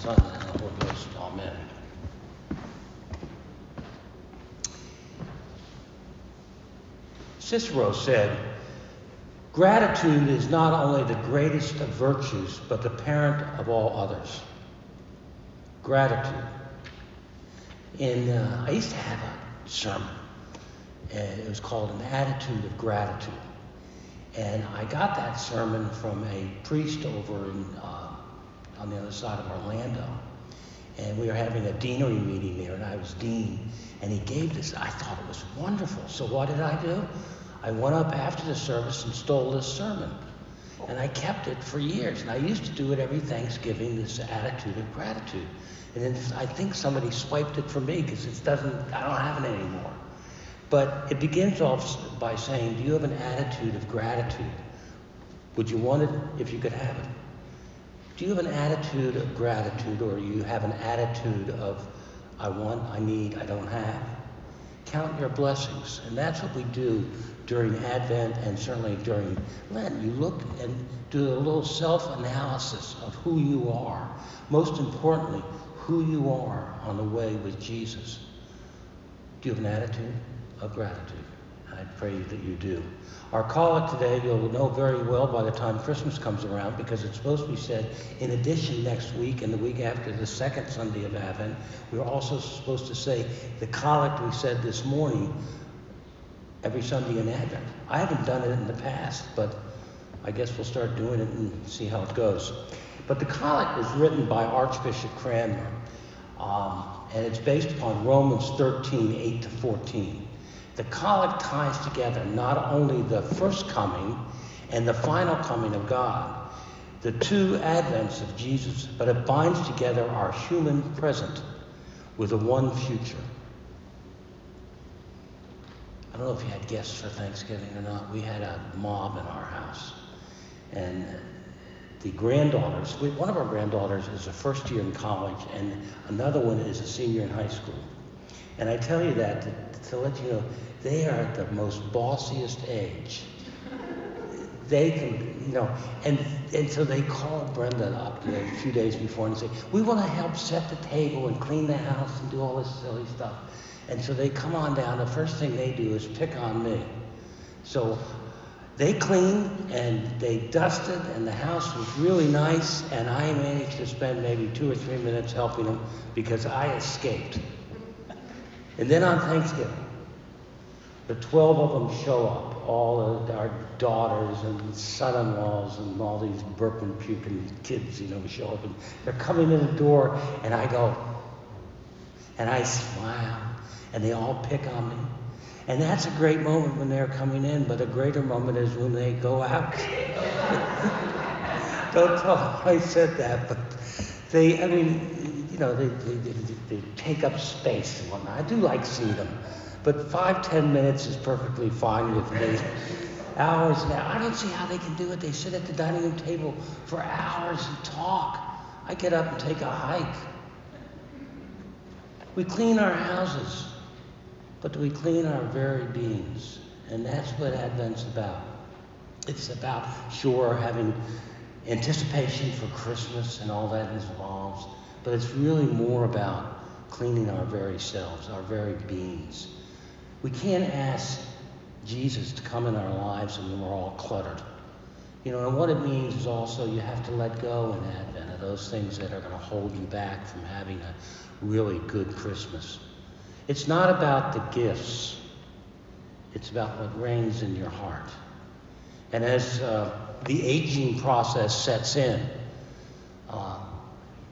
Son, and the Holy Ghost. Amen. Cicero said, Gratitude is not only the greatest of virtues, but the parent of all others. Gratitude. And uh, I used to have a sermon, and it was called An Attitude of Gratitude. And I got that sermon from a priest over in, uh, on the other side of Orlando. And we were having a deanery meeting there, and I was dean. And he gave this. I thought it was wonderful. So what did I do? I went up after the service and stole this sermon. And I kept it for years. And I used to do it every Thanksgiving, this attitude of gratitude. And then I think somebody swiped it from me because it doesn't, I don't have it anymore. But it begins off by saying, Do you have an attitude of gratitude? Would you want it if you could have it? Do you have an attitude of gratitude or you have an attitude of, I want, I need, I don't have? Count your blessings. And that's what we do during Advent and certainly during Lent. You look and do a little self analysis of who you are. Most importantly, who you are on the way with Jesus. Do you have an attitude of gratitude? I pray that you do. Our collect today, you'll know very well by the time Christmas comes around because it's supposed to be said in addition next week and the week after the second Sunday of Advent. We're also supposed to say the collect we said this morning every Sunday in Advent. I haven't done it in the past, but I guess we'll start doing it and see how it goes. But the collect was written by Archbishop Cranmer, um, and it's based upon Romans 13, 8 to 14. The collect ties together not only the first coming and the final coming of God, the two advents of Jesus, but it binds together our human present with a one future. I don't know if you had guests for Thanksgiving or not. We had a mob in our house. And the granddaughters, one of our granddaughters is a first year in college, and another one is a senior in high school. And I tell you that to, to let you know, they are at the most bossiest age. They can, you know, and, and so they call Brenda up a few days before and say, We want to help set the table and clean the house and do all this silly stuff. And so they come on down. The first thing they do is pick on me. So they cleaned and they dusted, and the house was really nice. And I managed to spend maybe two or three minutes helping them because I escaped. And then on Thanksgiving, the 12 of them show up, all our daughters and son-in-laws and all these burping, puking kids, you know, show up. And they're coming in the door, and I go, and I smile, and they all pick on me. And that's a great moment when they're coming in, but a greater moment is when they go out. Don't tell them I said that, but they, I mean, you know, they, they, they, they take up space and whatnot. I do like seeing them, but five, ten minutes is perfectly fine with me. Hours now. I don't see how they can do it. They sit at the dining room table for hours and talk. I get up and take a hike. We clean our houses, but we clean our very beings. And that's what Advent's about. It's about, sure, having anticipation for Christmas and all that involves, but it's really more about cleaning our very selves, our very beings. We can't ask Jesus to come in our lives when we're all cluttered. You know, and what it means is also you have to let go in Advent of those things that are going to hold you back from having a really good Christmas. It's not about the gifts, it's about what reigns in your heart. And as uh, the aging process sets in, uh,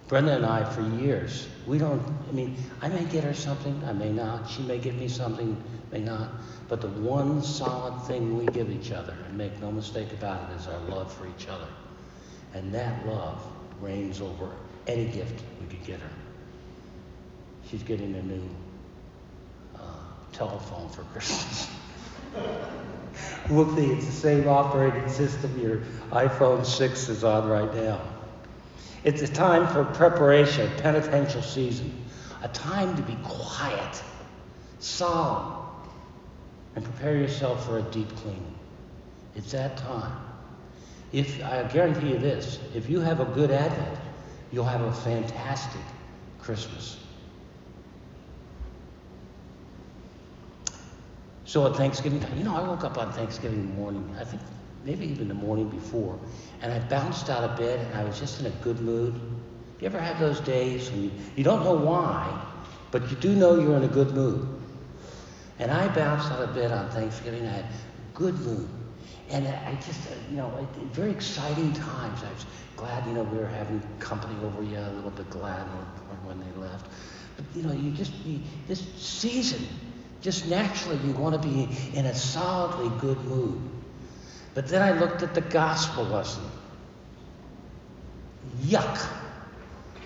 Brenda and I, for years, we don't, I mean, I may get her something, I may not. She may give me something, may not. But the one solid thing we give each other, and make no mistake about it, is our love for each other. And that love reigns over any gift we could get her. She's getting a new uh, telephone for Christmas. Whoopsie, it's the same operating system your iPhone 6 is on right now. It's a time for preparation, penitential season, a time to be quiet, solemn, and prepare yourself for a deep cleaning. It's that time. If I guarantee you this, if you have a good Advent, You'll have a fantastic Christmas. So at Thanksgiving time, you know, I woke up on Thanksgiving morning, I think maybe even the morning before, and I bounced out of bed and I was just in a good mood. You ever have those days when you, you don't know why, but you do know you're in a good mood? And I bounced out of bed on Thanksgiving. I had good mood. And I just, uh, you know, very exciting times. I was glad, you know, we were having company over. you, a little bit glad when they left. But, you know, you just, you, this season, just naturally, you want to be in a solidly good mood. But then I looked at the gospel lesson. Yuck.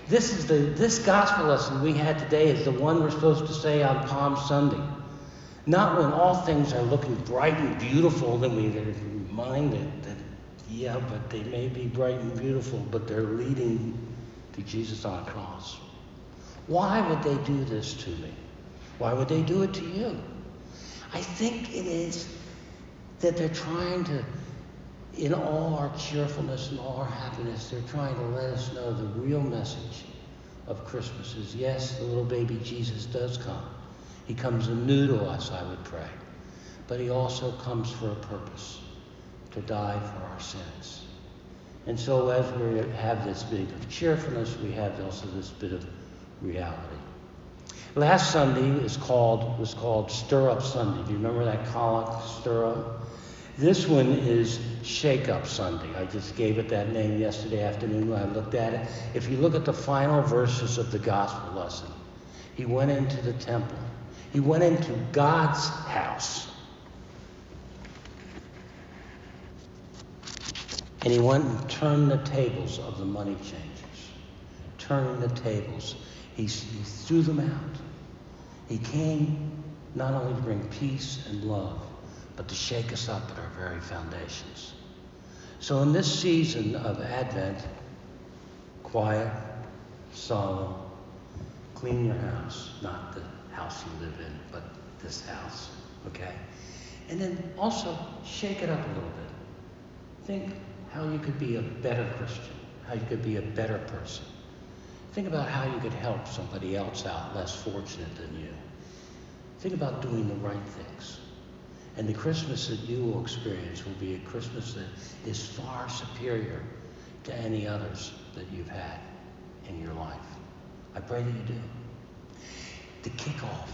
This is the this gospel lesson we had today is the one we're supposed to say on Palm Sunday. Not when all things are looking bright and beautiful, then we are reminded that, yeah, but they may be bright and beautiful, but they're leading to Jesus on a cross. Why would they do this to me? Why would they do it to you? I think it is that they're trying to, in all our cheerfulness and all our happiness, they're trying to let us know the real message of Christmas is yes, the little baby Jesus does come. He comes anew to us, I would pray. But he also comes for a purpose to die for our sins. And so, as we have this bit of cheerfulness, we have also this bit of reality. Last Sunday is called was called Stir Up Sunday. Do you remember that collect, Stir Up? This one is Shake Up Sunday. I just gave it that name yesterday afternoon when I looked at it. If you look at the final verses of the gospel lesson, he went into the temple he went into God's house. And he went and turned the tables of the money changers. Turning the tables. He, he threw them out. He came not only to bring peace and love, but to shake us up at our very foundations. So in this season of Advent, quiet, solemn, clean your house, not the house you live in, but this house, okay? And then also shake it up a little bit. Think how you could be a better Christian, how you could be a better person. Think about how you could help somebody else out less fortunate than you. Think about doing the right things. And the Christmas that you will experience will be a Christmas that is far superior to any others that you've had in your life. I pray that you do the kickoff,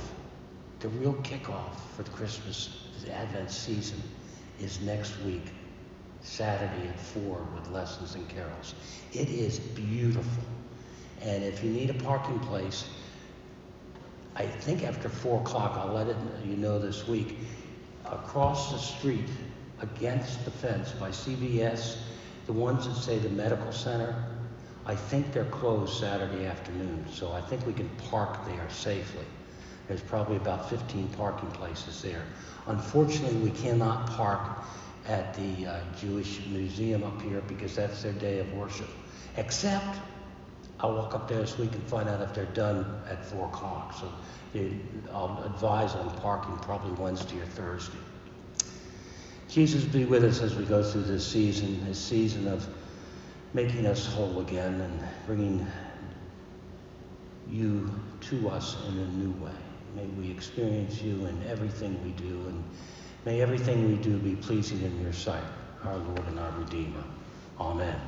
the real kickoff for the Christmas, the Advent season is next week, Saturday at 4 with lessons and carols. It is beautiful. And if you need a parking place, I think after 4 o'clock, I'll let it, you know this week, across the street against the fence by CVS, the ones that say the medical center, I think they're closed Saturday afternoon, so I think we can park there safely. There's probably about 15 parking places there. Unfortunately, we cannot park at the uh, Jewish Museum up here because that's their day of worship. Except, I'll walk up there this week and find out if they're done at 4 o'clock. So I'll advise on parking probably Wednesday or Thursday. Jesus be with us as we go through this season, this season of making us whole again and bringing you to us in a new way. May we experience you in everything we do, and may everything we do be pleasing in your sight, our Lord and our Redeemer. Amen.